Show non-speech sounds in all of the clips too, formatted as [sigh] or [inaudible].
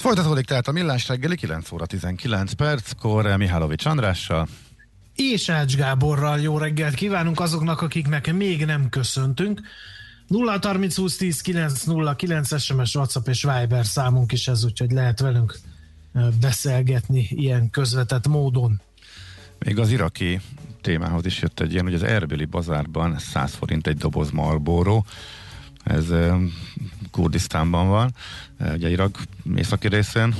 Folytatódik tehát a millás reggeli 9 óra 19 perckor Mihálovics Andrással. És Ács Gáborral jó reggelt kívánunk azoknak, akiknek még nem köszöntünk. 0 30 20 10 9 0 9 SMS, WhatsApp és Viber számunk is ez, úgyhogy lehet velünk beszélgetni ilyen közvetett módon. Még az iraki témához is jött egy ilyen, hogy az Erbili bazárban 100 forint egy doboz Marlboro, ez Kurdisztánban van, ugye Irak északi részén.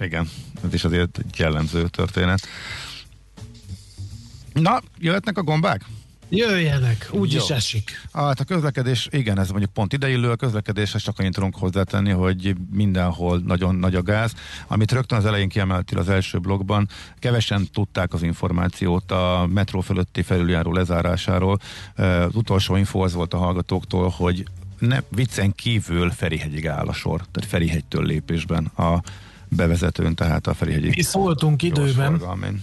Igen, ez is azért egy jellemző történet. Na, jöhetnek a gombák? Jöjjenek, úgy is esik. Hát a közlekedés, igen, ez mondjuk pont ideillő, a közlekedéshez csak annyit tudunk hozzátenni, hogy mindenhol nagyon nagy a gáz. Amit rögtön az elején kiemeltél az első blogban, kevesen tudták az információt a metró fölötti felüljáró lezárásáról. Az utolsó info az volt a hallgatóktól, hogy ne, viccen kívül Ferihegyig áll a sor, tehát Ferihegytől lépésben a bevezetőn, tehát a Ferihegyig. Mi szóltunk időben. Forgalmin.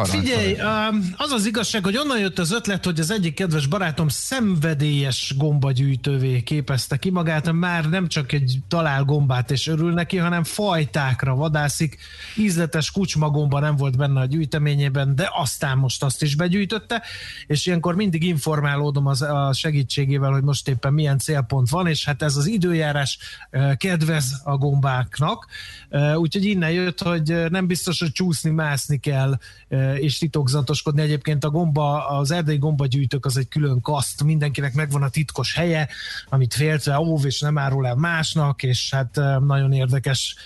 Parancsolj. Figyelj, az az igazság, hogy onnan jött az ötlet, hogy az egyik kedves barátom szenvedélyes gombagyűjtővé képezte ki magát, már nem csak egy talál gombát és örül neki, hanem fajtákra vadászik. Ízletes kucsmagomba nem volt benne a gyűjteményében, de aztán most azt is begyűjtötte, és ilyenkor mindig informálódom az, a segítségével, hogy most éppen milyen célpont van, és hát ez az időjárás kedvez a gombáknak, úgyhogy innen jött, hogy nem biztos, hogy csúszni, mászni kell, és titokzatoskodni. Egyébként a gomba, az erdei gombagyűjtők az egy külön kaszt, mindenkinek megvan a titkos helye, amit féltve óv és nem árul el másnak, és hát nagyon érdekes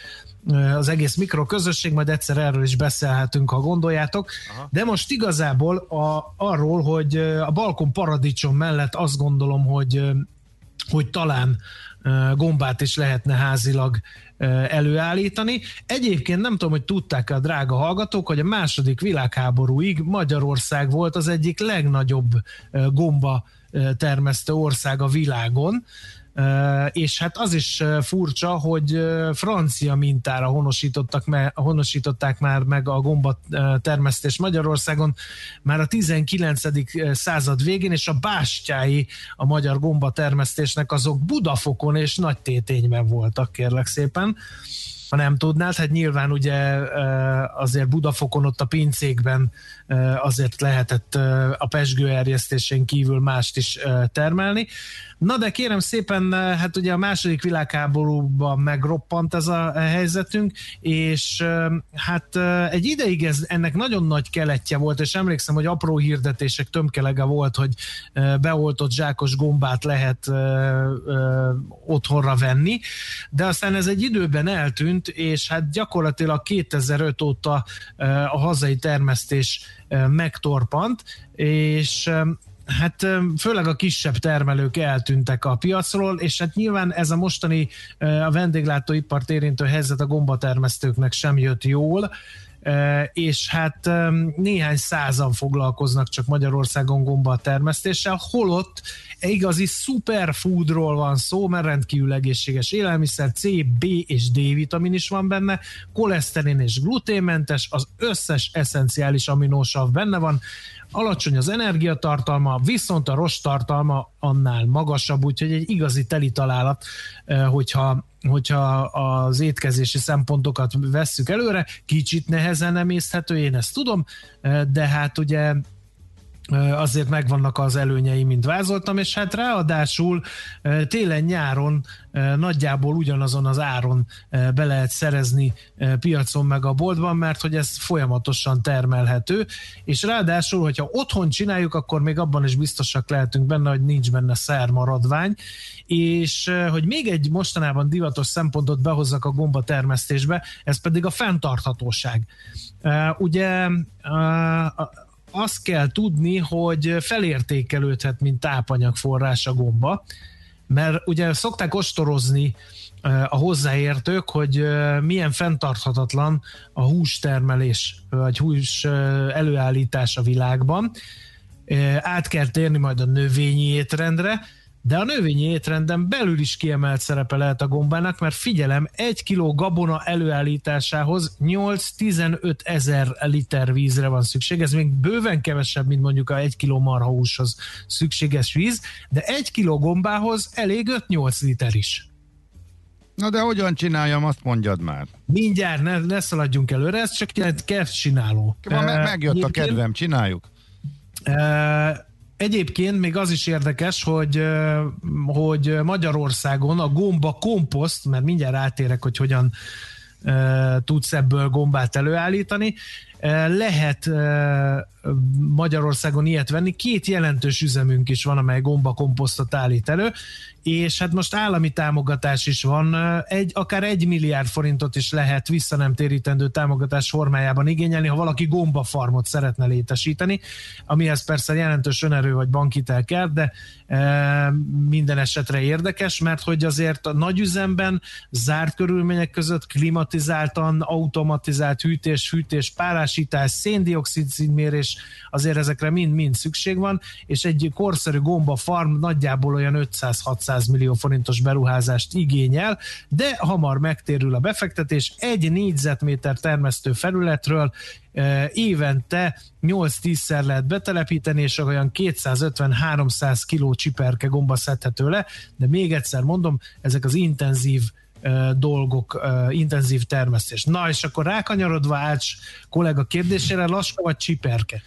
az egész mikroközösség, majd egyszer erről is beszélhetünk, ha gondoljátok. Aha. De most igazából a, arról, hogy a balkon paradicsom mellett azt gondolom, hogy hogy talán gombát is lehetne házilag előállítani. Egyébként nem tudom, hogy tudták a drága hallgatók, hogy a második világháborúig Magyarország volt az egyik legnagyobb gomba termesztő ország a világon, és hát az is furcsa, hogy francia mintára honosítottak me, honosították már meg a gomba termesztés Magyarországon már a 19. század végén, és a bástyái a magyar gomba termesztésnek azok Budafokon és Nagy Tétényben voltak, kérlek szépen ha nem tudnád, hát nyilván ugye azért Budafokon ott a pincékben azért lehetett a pesgő erjesztésén kívül mást is termelni. Na de kérem szépen, hát ugye a második világháborúban megroppant ez a helyzetünk, és hát egy ideig ez, ennek nagyon nagy keletje volt, és emlékszem, hogy apró hirdetések tömkelege volt, hogy beoltott zsákos gombát lehet otthonra venni, de aztán ez egy időben eltűnt, és hát gyakorlatilag 2005 óta a hazai termesztés megtorpant, és hát főleg a kisebb termelők eltűntek a piacról, és hát nyilván ez a mostani a vendéglátóipart érintő helyzet a gombatermesztőknek sem jött jól, és hát néhány százan foglalkoznak csak Magyarországon gomba termesztéssel, holott igazi superfoodról van szó, mert rendkívül egészséges élelmiszer, C, B és D vitamin is van benne, koleszterin és gluténmentes, az összes eszenciális aminósav benne van, alacsony az energiatartalma, viszont a rost tartalma annál magasabb, úgyhogy egy igazi teli találat, hogyha hogyha az étkezési szempontokat vesszük előre, kicsit nehezen emészthető, én ezt tudom, de hát ugye azért megvannak az előnyei, mint vázoltam, és hát ráadásul télen-nyáron nagyjából ugyanazon az áron be lehet szerezni piacon meg a boltban, mert hogy ez folyamatosan termelhető, és ráadásul, hogyha otthon csináljuk, akkor még abban is biztosak lehetünk benne, hogy nincs benne szermaradvány, és hogy még egy mostanában divatos szempontot behozzak a gomba termesztésbe, ez pedig a fenntarthatóság. Ugye azt kell tudni, hogy felértékelődhet, mint tápanyagforrás a gomba, mert ugye szokták ostorozni a hozzáértők, hogy milyen fenntarthatatlan a hústermelés, vagy hús előállítás a világban. Át kell térni majd a növényi étrendre, de a növényi étrenden belül is kiemelt szerepe lehet a gombának, mert figyelem, egy kiló gabona előállításához 8-15 ezer liter vízre van szükség, ez még bőven kevesebb, mint mondjuk a egy kiló marhahúshoz szükséges víz, de egy kiló gombához elég 5-8 liter is. Na de hogyan csináljam, azt mondjad már. Mindjárt, ne, ne szaladjunk előre, ez csak egy kev csináló. Megjött a kedvem, csináljuk. Egyébként még az is érdekes, hogy, hogy Magyarországon a gomba komposzt, mert mindjárt átérek, hogy hogyan tudsz ebből gombát előállítani, lehet Magyarországon ilyet venni. Két jelentős üzemünk is van, amely gomba komposztot állít elő, és hát most állami támogatás is van, egy, akár egy milliárd forintot is lehet vissza nem térítendő támogatás formájában igényelni, ha valaki gombafarmot szeretne létesíteni, amihez persze jelentős önerő vagy bankitel kell, de e, minden esetre érdekes, mert hogy azért a nagyüzemben zárt körülmények között klimatizáltan, automatizált hűtés, fűtés, párásítás, széndiokszid színmérés, azért ezekre mind-mind szükség van, és egy korszerű gomba farm nagyjából olyan 500-600 200 millió forintos beruházást igényel, de hamar megtérül a befektetés. Egy négyzetméter termesztő felületről e, évente 8-10-szer lehet betelepíteni, és olyan 250-300 kiló csiperke gomba szedhető le, de még egyszer mondom, ezek az intenzív dolgok, intenzív termesztés. Na, és akkor rákanyarodva Ács kollega kérdésére, laska vagy csiperke?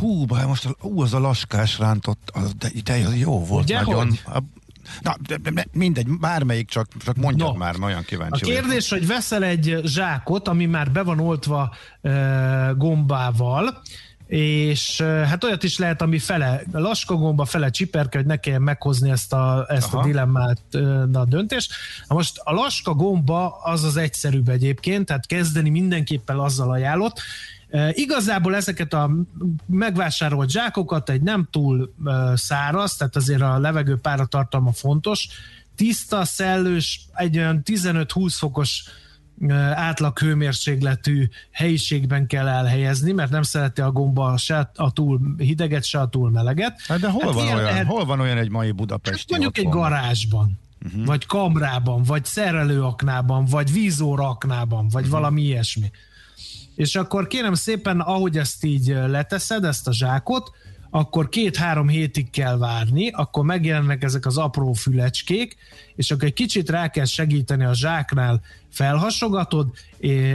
Hú, bár most hú, az a laskás rántott, az, de, de jó volt Ugye, nagyon. Hogy? Na, de, de, mindegy, bármelyik, csak, csak mondjad no. már, olyan kíváncsi A kérdés, vagyok. hogy veszel egy zsákot, ami már be van oltva e, gombával, és hát olyat is lehet, ami fele laskagomba, fele csiperke, hogy ne kelljen meghozni ezt a, ezt a dilemmát, a döntést. Na most a laskagomba az az egyszerűbb egyébként, tehát kezdeni mindenképpen azzal ajánlott, Igazából ezeket a megvásárolt zsákokat egy nem túl száraz, tehát azért a levegő páratartalma fontos, tiszta, szellős, egy olyan 15-20 fokos átlag hőmérsékletű helyiségben kell elhelyezni, mert nem szereti a gomba se a túl hideget, se a túl meleget. Hát de hol, hát van, olyan, lehet, hol van olyan egy mai budapesti hát Mondjuk otthon? egy garázsban, uh-huh. vagy kamrában, vagy szerelőaknában, vagy vízóraknában, vagy uh-huh. valami ilyesmi és akkor kérem szépen, ahogy ezt így leteszed, ezt a zsákot, akkor két-három hétig kell várni, akkor megjelennek ezek az apró fülecskék, és akkor egy kicsit rá kell segíteni a zsáknál, felhasogatod,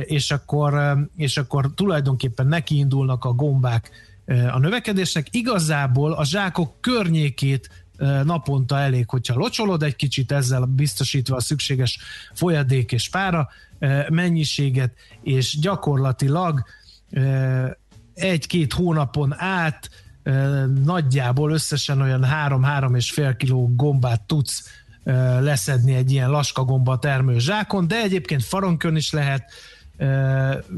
és akkor, és akkor tulajdonképpen nekiindulnak a gombák a növekedésnek. Igazából a zsákok környékét naponta elég, hogyha locsolod egy kicsit ezzel biztosítva a szükséges folyadék és pára mennyiséget, és gyakorlatilag egy-két hónapon át nagyjából összesen olyan 3-3 és fél kiló gombát tudsz leszedni egy ilyen laskagomba termő zsákon, de egyébként faronkön is lehet,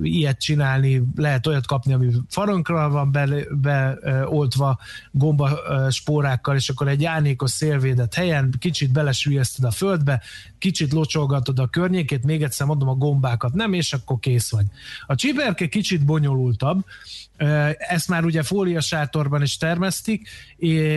ilyet csinálni, lehet olyat kapni, ami faronkra van beoltva be, gomba spórákkal, és akkor egy árnyékos szélvédett helyen kicsit belesülyezted a földbe, kicsit locsolgatod a környékét, még egyszer mondom a gombákat nem, és akkor kész vagy. A csiberke kicsit bonyolultabb, ezt már ugye fóliasátorban is termesztik,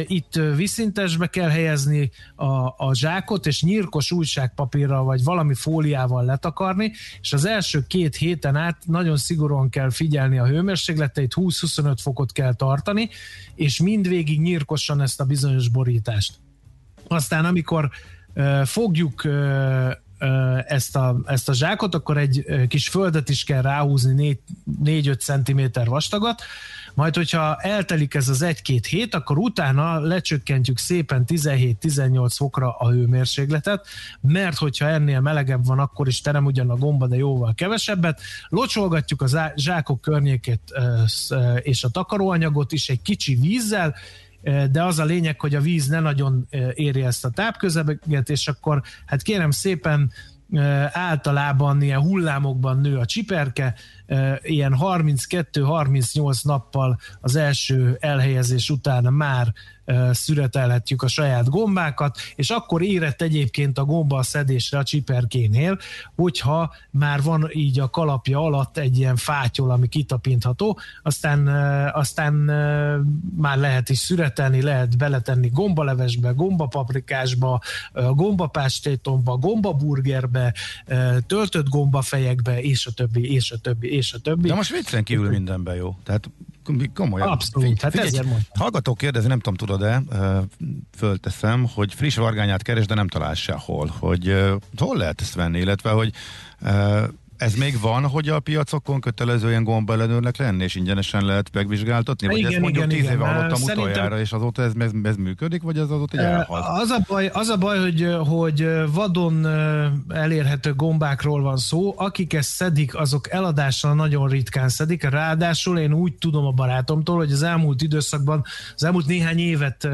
itt viszintesbe kell helyezni a, a zsákot, és nyírkos újságpapírral vagy valami fóliával letakarni, és az első két héten át nagyon szigorúan kell figyelni a hőmérsékleteit, 20-25 fokot kell tartani, és mindvégig nyírkosan ezt a bizonyos borítást. Aztán amikor fogjuk ezt a, ezt a zsákot, akkor egy kis földet is kell ráhúzni 4-5 cm vastagat, majd, hogyha eltelik ez az egy-két hét, akkor utána lecsökkentjük szépen 17-18 fokra a hőmérsékletet, mert hogyha ennél melegebb van, akkor is terem ugyan a gomba, de jóval kevesebbet. Locsolgatjuk a zsákok környékét és a takaróanyagot is egy kicsi vízzel, de az a lényeg, hogy a víz ne nagyon érje ezt a tápközeget, és akkor hát kérem szépen általában ilyen hullámokban nő a csiperke, ilyen 32-38 nappal az első elhelyezés után már szüretelhetjük a saját gombákat, és akkor érett egyébként a gomba a szedésre a csiperkénél, hogyha már van így a kalapja alatt egy ilyen fátyol, ami kitapintható, aztán, aztán már lehet is szüretelni, lehet beletenni gombalevesbe, gombapaprikásba, gombapástétomba, gombaburgerbe, töltött gombafejekbe, és a többi, és a többi, és a többi. De most viccen kívül mindenben jó. Tehát komolyan. Abszolút, hát ezért mondtam. Hallgatók kérdezi, nem tudom, tudod-e, fölteszem, hogy friss vargányát keres, de nem talál sehol. Hogy hol lehet ezt venni, illetve hogy ez még van, hogy a piacokon kötelező ilyen gombaellenőrnek lenni, és ingyenesen lehet megvizsgáltatni? Vagy igen, ezt mondjuk igen, tíz igen. éve hallottam Szerintem... utoljára, és azóta ez, ez, ez működik, vagy ez azóta egy elhalt? Az a baj, az a baj hogy, hogy vadon elérhető gombákról van szó, akik ezt szedik, azok eladásra nagyon ritkán szedik, ráadásul én úgy tudom a barátomtól, hogy az elmúlt időszakban, az elmúlt néhány évet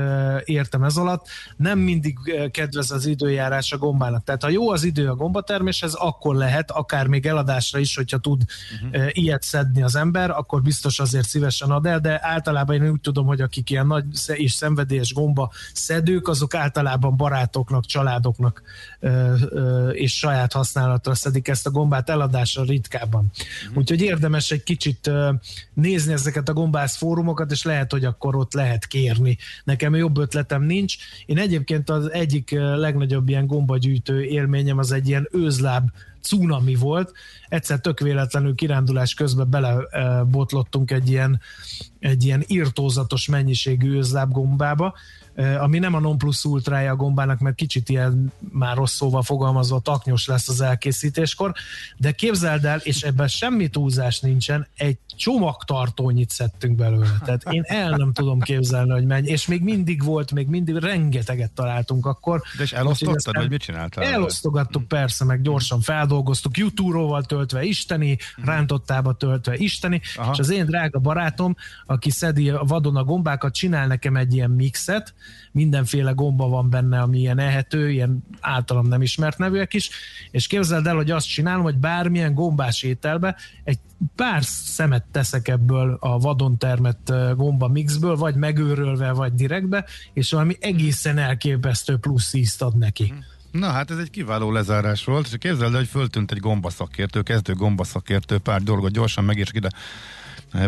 értem ez alatt, nem mindig kedvez az időjárás a gombának. Tehát ha jó az idő a gombaterméshez, akkor lehet, akár még eladásra is, hogyha tud uh-huh. ilyet szedni az ember, akkor biztos azért szívesen ad el, de általában én úgy tudom, hogy akik ilyen nagy és szenvedélyes gomba szedők, azok általában barátoknak, családoknak és saját használatra szedik ezt a gombát eladásra ritkábban. Uh-huh. Úgyhogy érdemes egy kicsit nézni ezeket a gombász fórumokat, és lehet, hogy akkor ott lehet kérni. Nekem jobb ötletem nincs. Én egyébként az egyik legnagyobb ilyen gombagyűjtő élményem az egy ilyen őzláb cunami volt. Egyszer tök véletlenül kirándulás közben belebotlottunk egy ilyen, egy ilyen irtózatos mennyiségű özlábgombába, ami nem a non plus ultrája a gombának, mert kicsit ilyen már rossz szóval fogalmazva taknyos lesz az elkészítéskor, de képzeld el, és ebben semmi túlzás nincsen, egy csomagtartónyit szedtünk belőle. Tehát én el nem tudom képzelni, hogy mennyi, és még mindig volt, még mindig rengeteget találtunk akkor. De és elosztottad, vagy mit csináltál? Elosztogattuk hmm. persze, meg gyorsan feldolgoztuk, jutúróval töltve isteni, hmm. rántottába töltve isteni, Aha. és az én drága barátom, aki szedi a vadon a gombákat, csinál nekem egy ilyen mixet, mindenféle gomba van benne, ami ilyen ehető, ilyen általam nem ismert nevűek is, és képzeld el, hogy azt csinálom, hogy bármilyen gombás ételbe egy pár szemet teszek ebből a vadon termett gomba mixből, vagy megőrölve, vagy direktbe, és valami egészen elképesztő plusz ízt ad neki. Na hát ez egy kiváló lezárás volt, és képzeld el, hogy föltűnt egy gombaszakértő, kezdő gombaszakértő, pár dolgot gyorsan megírs ide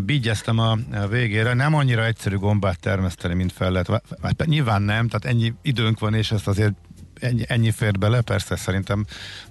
Bígyeztem a végére, nem annyira egyszerű gombát termeszteni, mint fel lehet. Nyilván nem, tehát ennyi időnk van, és ezt azért ennyi, ennyi fér bele, persze szerintem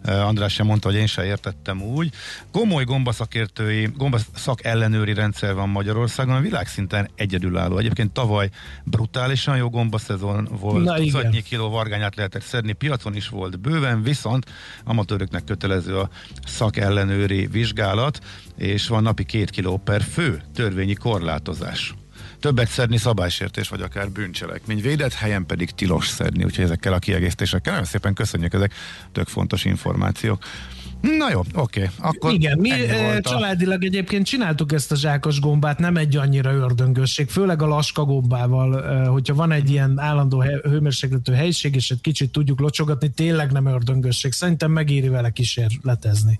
András sem mondta, hogy én sem értettem úgy. Komoly gombaszakértői, gombaszak ellenőri rendszer van Magyarországon, a világszinten egyedülálló. Egyébként tavaly brutálisan jó gombaszezon volt, tucatnyi kiló vargányát lehetett szedni, piacon is volt bőven, viszont amatőröknek kötelező a szakellenőri vizsgálat, és van napi két kiló per fő törvényi korlátozás többet szedni szabálysértés, vagy akár bűncselekmény. Védett helyen pedig tilos szedni, úgyhogy ezekkel a kiegészítésekkel nagyon szépen köszönjük, ezek tök fontos információk. Na jó, oké. Akkor Igen, mi családilag egyébként csináltuk ezt a zsákos gombát, nem egy annyira ördöngösség, főleg a laska gombával, hogyha van egy ilyen állandó hőmérsékletű helyiség, és egy kicsit tudjuk locsogatni, tényleg nem ördöngösség. Szerintem megéri vele kísérletezni.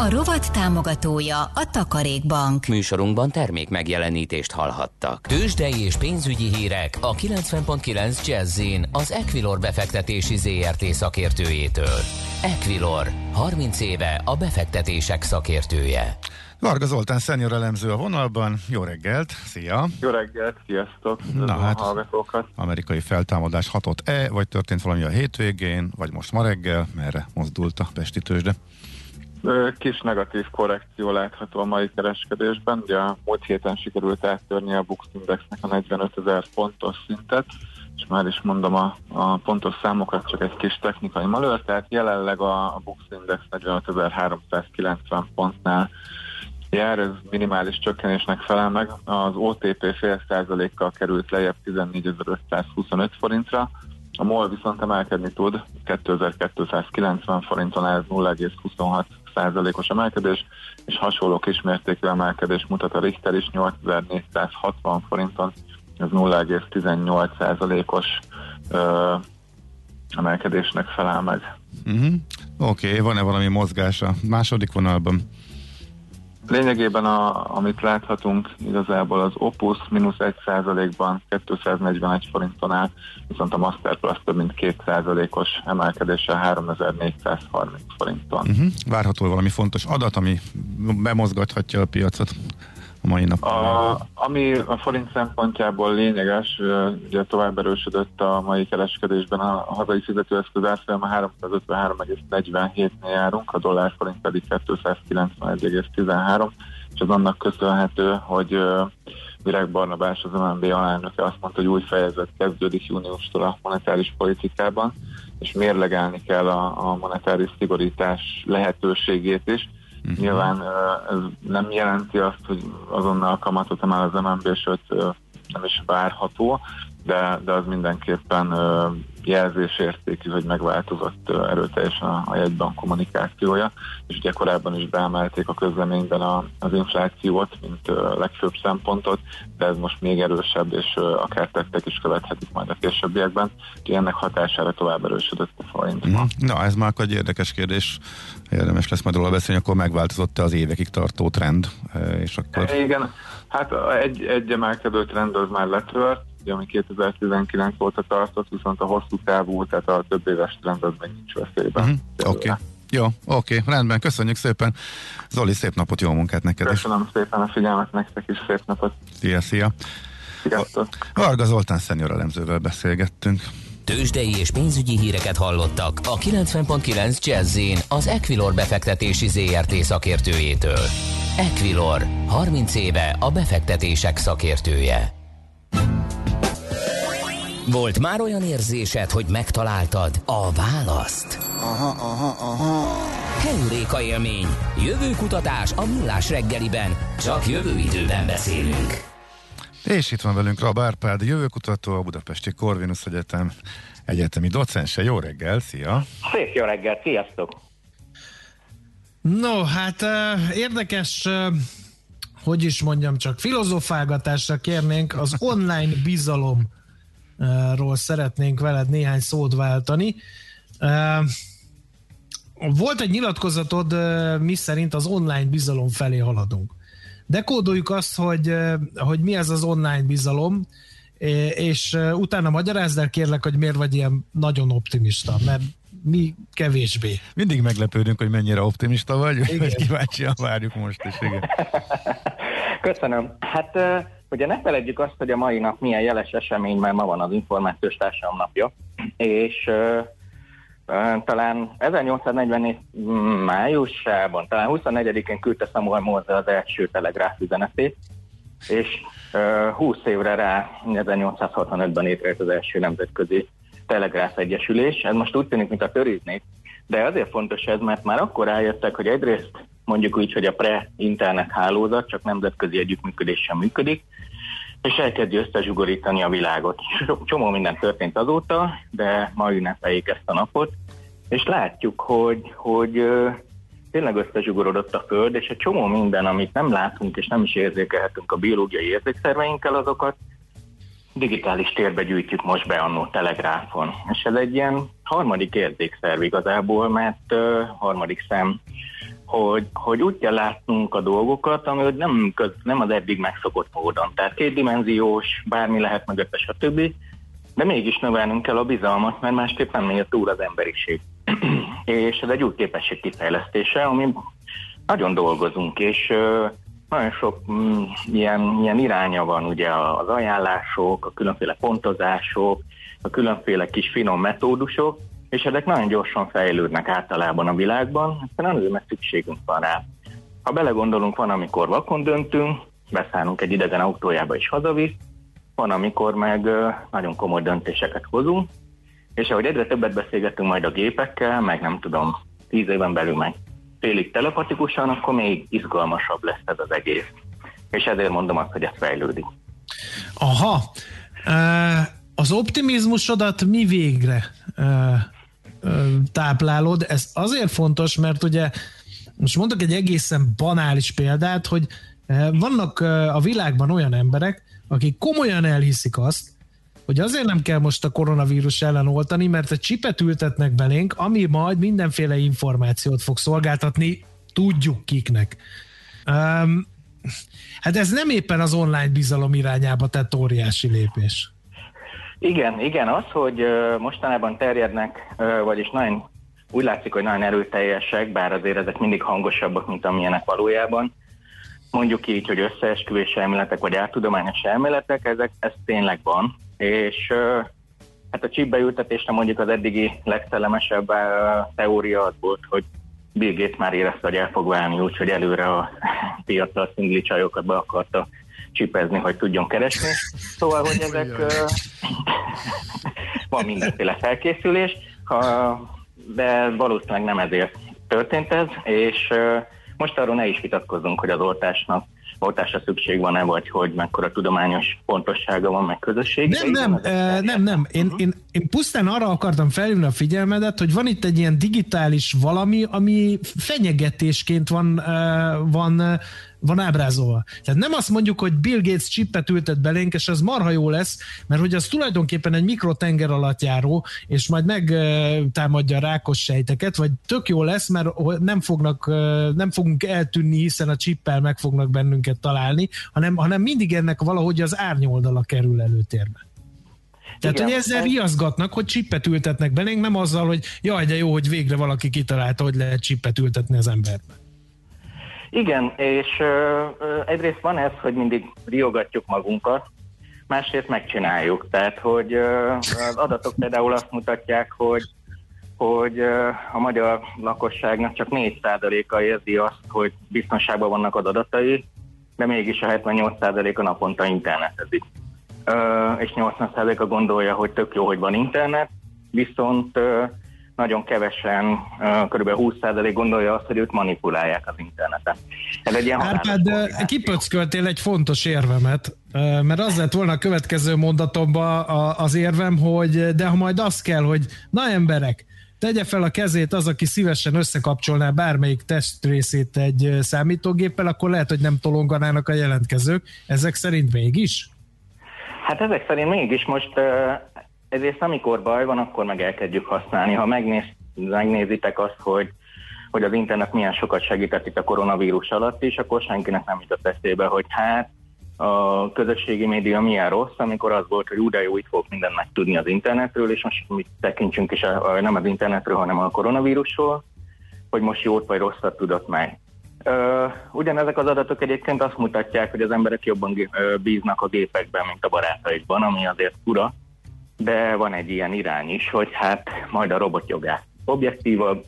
A rovat támogatója a Takarékbank. Műsorunkban termék megjelenítést hallhattak. Tőzsdei és pénzügyi hírek a 90.9 jazz az Equilor befektetési ZRT szakértőjétől. Equilor, 30 éve a befektetések szakértője. Varga Zoltán, szenior elemző a vonalban. Jó reggelt, szia! Jó reggelt, sziasztok! Na hát, amerikai feltámadás hatott-e, vagy történt valami a hétvégén, vagy most ma reggel, merre mozdult a Pesti tőzsde? Kis negatív korrekció látható a mai kereskedésben. Ugye a múlt héten sikerült áttörni a Bux Indexnek a 45 ezer pontos szintet, és már is mondom a, a pontos számokat, csak egy kis technikai malőr, tehát jelenleg a, a Bux Index 45.390 pontnál jár, ez minimális csökkenésnek felel meg. Az OTP fél százalékkal került lejjebb 14.525 forintra, a MOL viszont emelkedni tud, 2290 forinton ez 0,26 százalékos emelkedés, és hasonló kismértékű emelkedés mutat a Richter is 8460 forinton, ez 0,18 százalékos emelkedésnek felel meg. Uh-huh. Oké, okay, van-e valami mozgás a második vonalban? Lényegében, a, amit láthatunk, igazából az Opus mínusz 1%-ban 241 forinton áll, viszont a Masterplus több mint 2%-os emelkedéssel 3430 forinton. Uh-huh. Várható valami fontos adat, ami bemozgathatja a piacot? A mai nap? A, ami a forint szempontjából lényeges, ugye tovább erősödött a mai kereskedésben a, hazai fizetőeszköz árfolyama 353,47-nél járunk, a dollár forint pedig 291,13, és az annak köszönhető, hogy Virág Barnabás, az MNB alelnöke azt mondta, hogy új fejezet kezdődik júniustól a monetáris politikában, és mérlegelni kell a, a monetáris szigorítás lehetőségét is, Uh-huh. Nyilván ez nem jelenti azt, hogy azonnal kamatot emel az MNB, sőt nem is várható, de, de az mindenképpen jelzésértékű, hogy megváltozott erőteljesen a, a jegybank kommunikációja, és ugye korábban is beemelték a közleményben a, az inflációt, mint legfőbb szempontot, de ez most még erősebb, és akár tettek is követhetik majd a későbbiekben, úgyhogy ennek hatására tovább erősödött a forint. Mm. Na, ez már egy érdekes kérdés, érdemes lesz majd róla beszélni, akkor megváltozott az évekig tartó trend, és akkor... Igen, hát egy, egy emelkedő trend az már letört, ugye, ami 2019 óta tartott, viszont a hosszú távú, tehát a több éves trend az még nincs veszélyben. Uh-huh. Oké. Okay. Jó, oké, okay, rendben, köszönjük szépen. Zoli, szép napot, jó munkát neked Köszönöm is. szépen a figyelmet nektek is, szép napot. Szia, szia. Sziasztok. Varga Zoltán szenior elemzővel beszélgettünk. Tőzsdei és pénzügyi híreket hallottak a 90.9 jazz az Equilor befektetési ZRT szakértőjétől. Equilor, 30 éve a befektetések szakértője. Volt már olyan érzésed, hogy megtaláltad a választ? Aha, aha, aha. Heuréka élmény. Jövőkutatás a millás reggeliben. Csak jövő időben beszélünk. És itt van velünk Rab Árpád, jövőkutató, a Budapesti Corvinus Egyetem egyetemi docense. Jó reggel, szia! Szép jó reggel, sziasztok! No, hát érdekes, hogy is mondjam csak, filozofálgatásra kérnénk az online bizalom ról szeretnénk veled néhány szót váltani. Volt egy nyilatkozatod, mi szerint az online bizalom felé haladunk. Dekódoljuk azt, hogy, hogy mi ez az online bizalom, és utána magyarázd el kérlek, hogy miért vagy ilyen nagyon optimista, mert mi kevésbé. Mindig meglepődünk, hogy mennyire optimista vagy, igen. vagy kíváncsian várjuk most is. Igen. [laughs] Köszönöm. Hát Ugye ne feledjük azt, hogy a mai nap milyen jeles esemény, mert ma van az információs társadalom napja, és uh, uh, talán 1844 májusában, talán 24-én küldte Samuel Morse az első telegráf üzenetét, és uh, 20 évre rá 1865-ben létrejött az első nemzetközi telegráf egyesülés. Ez most úgy tűnik, mint a töriznék, de azért fontos ez, mert már akkor rájöttek, hogy egyrészt mondjuk úgy, hogy a pre-internet hálózat csak nemzetközi együttműködéssel működik, és elkezdi összezsugorítani a világot. Csomó minden történt azóta, de ma ünnepeljék ezt a napot, és látjuk, hogy, hogy tényleg összezsugorodott a Föld, és egy csomó minden, amit nem látunk és nem is érzékelhetünk a biológiai érzékszerveinkkel, azokat digitális térbe gyűjtjük most be annó telegráfon. És ez egy ilyen harmadik érzékszerv igazából, mert uh, harmadik szem hogy, hogy úgy kell látnunk a dolgokat, ami nem, köz, nem az eddig megszokott módon. Tehát kétdimenziós, bármi lehet mögötte, stb. De mégis növelnünk kell a bizalmat, mert másképp nem megy túl az emberiség. [clears throat] és ez egy új képesség kifejlesztése, ami nagyon dolgozunk, és nagyon sok mm, ilyen, ilyen iránya van ugye az ajánlások, a különféle pontozások, a különféle kis finom metódusok, és ezek nagyon gyorsan fejlődnek általában a világban, aztán azért mert szükségünk van rá. Ha belegondolunk, van, amikor vakon döntünk, beszállunk egy idegen autójába és hazavisz, van, amikor meg nagyon komoly döntéseket hozunk, és ahogy egyre többet beszélgetünk majd a gépekkel, meg nem tudom, tíz éven belül meg félig telepatikusan, akkor még izgalmasabb lesz ez az egész. És ezért mondom azt, hogy ez fejlődik. Aha. Az optimizmusodat mi végre táplálod? Ez azért fontos, mert ugye most mondok egy egészen banális példát, hogy vannak a világban olyan emberek, akik komolyan elhiszik azt, hogy azért nem kell most a koronavírus ellen oltani, mert egy csipet ültetnek belénk, ami majd mindenféle információt fog szolgáltatni, tudjuk kiknek. Um, hát ez nem éppen az online bizalom irányába tett óriási lépés. Igen, igen, az, hogy mostanában terjednek, vagyis nagyon úgy látszik, hogy nagyon erőteljesek, bár azért ezek mindig hangosabbak, mint amilyenek valójában. Mondjuk így, hogy összeesküvés elméletek, vagy áttudományos elméletek, ezek, ez tényleg van, és hát a csipbeültetésre mondjuk az eddigi legszellemesebb teória az volt, hogy Bill Gates már érezte, hogy el fog válni, úgyhogy előre a [laughs] piacra a szingli csajokat be akarta csipezni, hogy tudjon keresni. Szóval, hogy ezek [laughs] van mindenféle felkészülés, de valószínűleg nem ezért történt ez, és most arról ne is vitatkozzunk, hogy az oltásnak oltásra szükség van-e, vagy hogy mekkora tudományos pontossága van, meg közösség. Nem, nem, nem, nem, nem. Én, uh-huh. én, én pusztán arra akartam felhívni a figyelmedet, hogy van itt egy ilyen digitális valami, ami fenyegetésként van, van van ábrázolva. Tehát nem azt mondjuk, hogy Bill Gates csippet ültet belénk, és az marha jó lesz, mert hogy az tulajdonképpen egy mikrotenger alatt járó, és majd megtámadja a rákos sejteket, vagy tök jó lesz, mert nem, fognak, nem fogunk eltűnni, hiszen a csippel meg fognak bennünket találni, hanem, hanem mindig ennek valahogy az árnyoldala kerül előtérbe. Tehát, Igen, hogy ezzel riaszgatnak, hogy csippet ültetnek belénk, nem azzal, hogy jaj, de jó, hogy végre valaki kitalálta, hogy lehet csippet ültetni az emberbe. Igen, és ö, egyrészt van ez, hogy mindig riogatjuk magunkat, másrészt megcsináljuk. Tehát, hogy ö, az adatok például azt mutatják, hogy hogy a magyar lakosságnak csak 4%-a érzi azt, hogy biztonságban vannak az adatai, de mégis a 78%-a naponta internetezik. És 80%-a gondolja, hogy tök jó, hogy van internet, viszont nagyon kevesen, kb. 20% gondolja azt, hogy őt manipulálják az interneten. Ez egy ilyen Árpád, kipöcköltél egy fontos érvemet, mert az lett volna a következő mondatomban az érvem, hogy de ha majd az kell, hogy na emberek, tegye fel a kezét az, aki szívesen összekapcsolná bármelyik testrészét egy számítógéppel, akkor lehet, hogy nem tolonganának a jelentkezők. Ezek szerint mégis? Hát ezek szerint mégis most ezért amikor baj van, akkor meg elkezdjük használni. Ha megnéz, megnézitek azt, hogy hogy az internet milyen sokat segített itt a koronavírus alatt is, akkor senkinek nem jutott eszébe, hogy hát a közösségi média milyen rossz, amikor az volt, hogy úgy jó, itt fog mindent megtudni az internetről, és most mit tekintsünk is a, a, nem az internetről, hanem a koronavírusról, hogy most jót vagy rosszat tudott meg. Uh, ugyanezek az adatok egyébként azt mutatják, hogy az emberek jobban bíznak a gépekben, mint a barátaikban, ami azért fura, de van egy ilyen irány is, hogy hát majd a robotjogász objektívabb,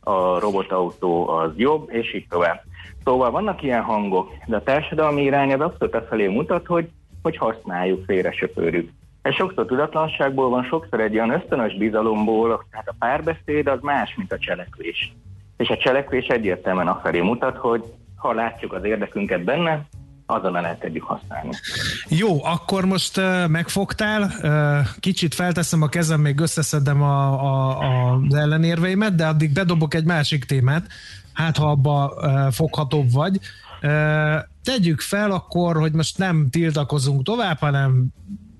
a robotautó az jobb, és így tovább. Szóval vannak ilyen hangok, de a társadalmi irány az abszolút felé mutat, hogy, hogy használjuk, félre söpörjük. Ez sokszor tudatlanságból van, sokszor egy ilyen ösztönös bizalomból, tehát a párbeszéd az más, mint a cselekvés. És a cselekvés egyértelműen afelé mutat, hogy ha látjuk az érdekünket benne, azonnal el tudjuk használni. Jó, akkor most uh, megfogtál, uh, kicsit felteszem a kezem, még összeszedem a, a, a, az ellenérveimet, de addig bedobok egy másik témát, hát ha abba uh, foghatóbb vagy. Tegyük fel akkor, hogy most nem tiltakozunk tovább, hanem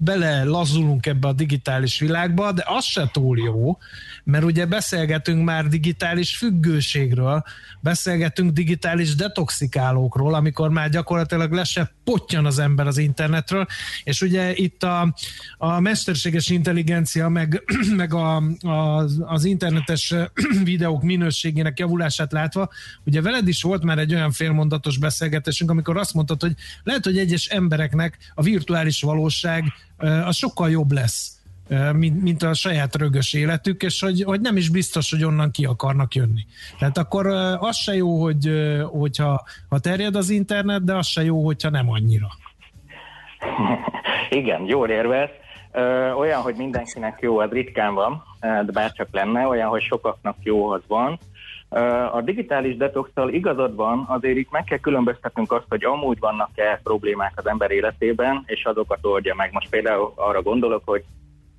bele lazulunk ebbe a digitális világba, de az se túl jó, mert ugye beszélgetünk már digitális függőségről, beszélgetünk digitális detoxikálókról, amikor már gyakorlatilag le potyan az ember az internetről, és ugye itt a, a mesterséges intelligencia, meg, [clears throat] meg a, a, az internetes [clears throat] videók minőségének javulását látva, ugye veled is volt már egy olyan félmondatos beszélgetésünk, amikor azt mondtad, hogy lehet, hogy egyes embereknek a virtuális valóság az sokkal jobb lesz mint, mint a saját rögös életük, és hogy, hogy nem is biztos, hogy onnan ki akarnak jönni. Tehát akkor az se jó, hogy, hogyha ha terjed az internet, de az se jó, hogyha nem annyira. [laughs] Igen, jól érvez. Olyan, hogy mindenkinek jó, az ritkán van, de bárcsak lenne, olyan, hogy sokaknak jó, az van. A digitális detoxtal igazad van, azért itt meg kell különböztetnünk azt, hogy amúgy vannak-e problémák az ember életében, és azokat oldja meg. Most például arra gondolok, hogy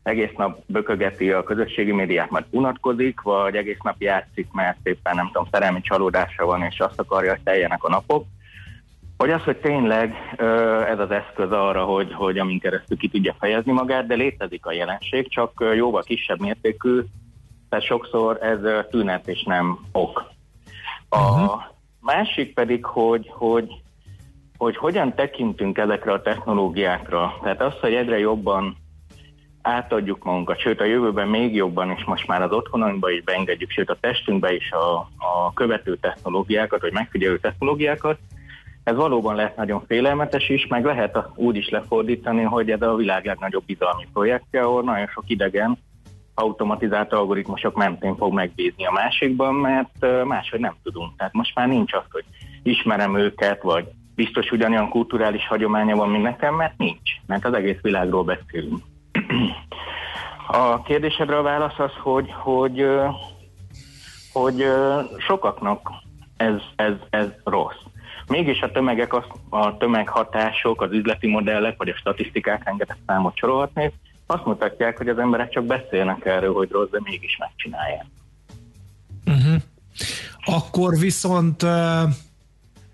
egész nap bökögeti a közösségi médiát, majd unatkozik, vagy egész nap játszik, mert éppen nem tudom, szerelmi csalódása van, és azt akarja, hogy teljenek a napok. Hogy az, hogy tényleg ez az eszköz arra, hogy, hogy amin keresztül ki tudja fejezni magát, de létezik a jelenség, csak jóval kisebb mértékű, tehát sokszor ez tünet és nem ok. A uh-huh. másik pedig, hogy, hogy, hogy hogyan tekintünk ezekre a technológiákra. Tehát az, hogy egyre jobban átadjuk magunkat, sőt a jövőben még jobban, és most már az otthonunkba is beengedjük, sőt a testünkbe is a, a követő technológiákat, vagy megfigyelő technológiákat, ez valóban lehet nagyon félelmetes is, meg lehet úgy is lefordítani, hogy ez a világ legnagyobb bizalmi projektje, ahol nagyon sok idegen automatizált algoritmusok mentén fog megbízni a másikban, mert máshogy nem tudunk. Tehát most már nincs az, hogy ismerem őket, vagy biztos ugyanolyan kulturális hagyománya van, mint nekem, mert nincs, mert az egész világról beszélünk. A kérdésedre a válasz az, hogy, hogy, hogy sokaknak ez, ez, ez rossz. Mégis a tömegek, a tömeghatások, az üzleti modellek, vagy a statisztikák, rengeteg számot sorolhatnék, azt mutatják, hogy az emberek csak beszélnek erről, hogy rossz, de mégis megcsinálják. Uh-huh. Akkor viszont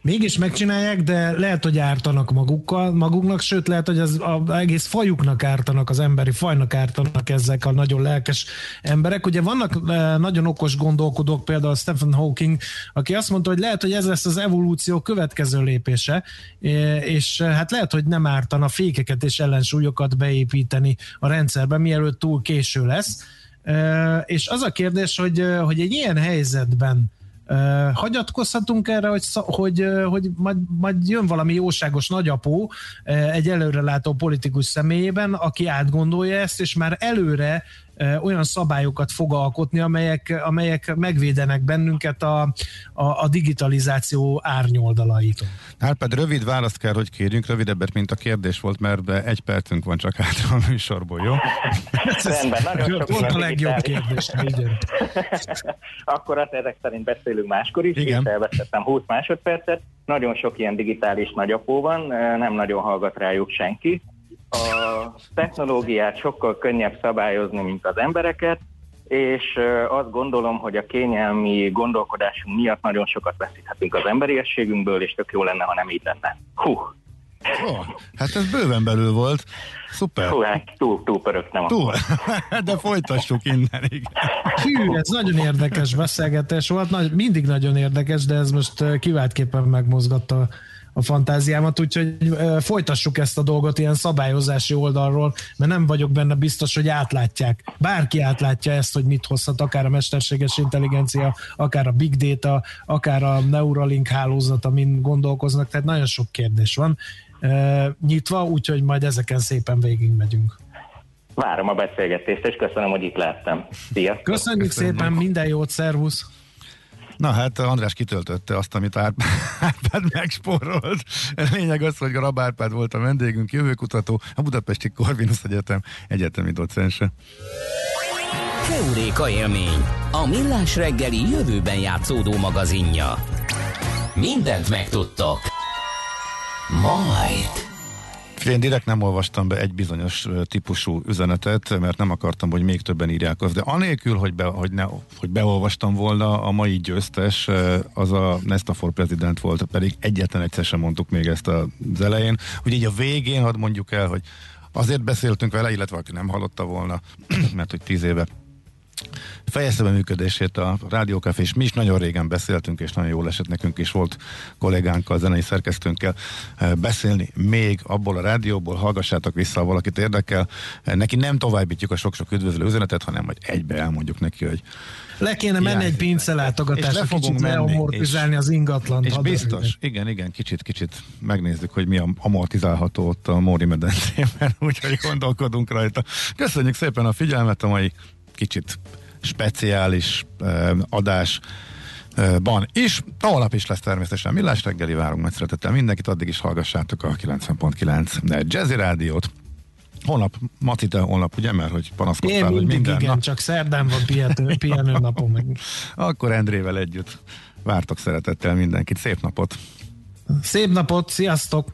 mégis megcsinálják, de lehet, hogy ártanak magukkal, maguknak, sőt lehet, hogy az, az egész fajuknak ártanak, az emberi fajnak ártanak ezek a nagyon lelkes emberek. Ugye vannak e, nagyon okos gondolkodók, például Stephen Hawking, aki azt mondta, hogy lehet, hogy ez lesz az evolúció következő lépése, e, és e, hát lehet, hogy nem ártana fékeket és ellensúlyokat beépíteni a rendszerbe, mielőtt túl késő lesz. És az a kérdés, hogy, hogy egy ilyen helyzetben hagyatkozhatunk erre, hogy, hogy, hogy majd, majd jön valami jóságos nagyapó egy előrelátó politikus személyében, aki átgondolja ezt, és már előre olyan szabályokat fog alkotni, amelyek, amelyek megvédenek bennünket a, a, a digitalizáció árnyoldalaitól. Árpád, rövid választ kell, hogy kérjünk, rövidebbet, mint a kérdés volt, mert egy percünk van csak hátra a műsorból, jó? [laughs] Rendben, nagyon sok Volt a legjobb kérdés, igen. [laughs] Akkor azt ezek szerint beszélünk máskor is, igen. elvesztettem 20 másodpercet. Nagyon sok ilyen digitális nagyapó van, nem nagyon hallgat rájuk senki a technológiát sokkal könnyebb szabályozni, mint az embereket, és azt gondolom, hogy a kényelmi gondolkodásunk miatt nagyon sokat veszíthetünk az emberiességünkből, és tök jó lenne, ha nem így lenne. Hú! Oh, hát ez bőven belül volt. Szuper. Hú, hát túl, túl pörögtem. Túl. [laughs] De folytassuk innen. Hű, ez nagyon érdekes beszélgetés volt. Nagy, mindig nagyon érdekes, de ez most kiváltképpen megmozgatta a fantáziámat, úgyhogy folytassuk ezt a dolgot ilyen szabályozási oldalról, mert nem vagyok benne biztos, hogy átlátják. Bárki átlátja ezt, hogy mit hozhat, akár a mesterséges intelligencia, akár a big data, akár a Neuralink hálózat, amin gondolkoznak, tehát nagyon sok kérdés van nyitva, úgyhogy majd ezeken szépen végigmegyünk. Várom a beszélgetést, és köszönöm, hogy itt lettem. Szia! Köszönjük Köszönjük. szépen, minden jót, szervusz! Na hát András kitöltötte azt, amit [laughs] Árpád megspórolt. Lényeg az, hogy Rab Árpád volt a vendégünk, jövőkutató, a Budapesti Corvinus Egyetem egyetemi docense. Keuréka élmény, a millás reggeli jövőben játszódó magazinja. Mindent megtudtok. Majd. Én direkt nem olvastam be egy bizonyos típusú üzenetet, mert nem akartam, hogy még többen írják azt, de anélkül, hogy, be, hogy, ne, hogy beolvastam volna, a mai győztes az a Nestafor prezident volt, pedig egyetlen egyszer sem mondtuk még ezt az elején. Ugye így a végén, hadd mondjuk el, hogy azért beszéltünk vele, illetve aki nem hallotta volna, [clears throat] mert hogy tíz éve fejezte be működését a Rádiókafé, és mi is nagyon régen beszéltünk, és nagyon jól esett nekünk is volt kollégánkkal, zenei szerkesztőnkkel eh, beszélni még abból a rádióból, hallgassátok vissza, ha valakit érdekel. Eh, neki nem továbbítjuk a sok-sok üdvözlő üzenetet, hanem hogy egybe elmondjuk neki, hogy le kéne menni egy pince látogatásra, kicsit leamortizálni az ingatlant. És biztos, igen, igen, kicsit, kicsit megnézzük, hogy mi a amortizálható ott a Móri medencében, [laughs] úgyhogy gondolkodunk rajta. Köszönjük szépen a figyelmet a mai kicsit speciális uh, adás ban is. Holnap is lesz természetesen millás reggeli, várunk nagy szeretettel mindenkit, addig is hallgassátok a 90.9 Jazzy Rádiót. Holnap, Mati, te holnap, ugye, mert hogy panaszkodtál, Én hogy minden igen, nap. csak szerdán van pihenő, [laughs] pihenő napom meg. Akkor Endrével együtt vártok szeretettel mindenkit. Szép napot! Szép napot, sziasztok!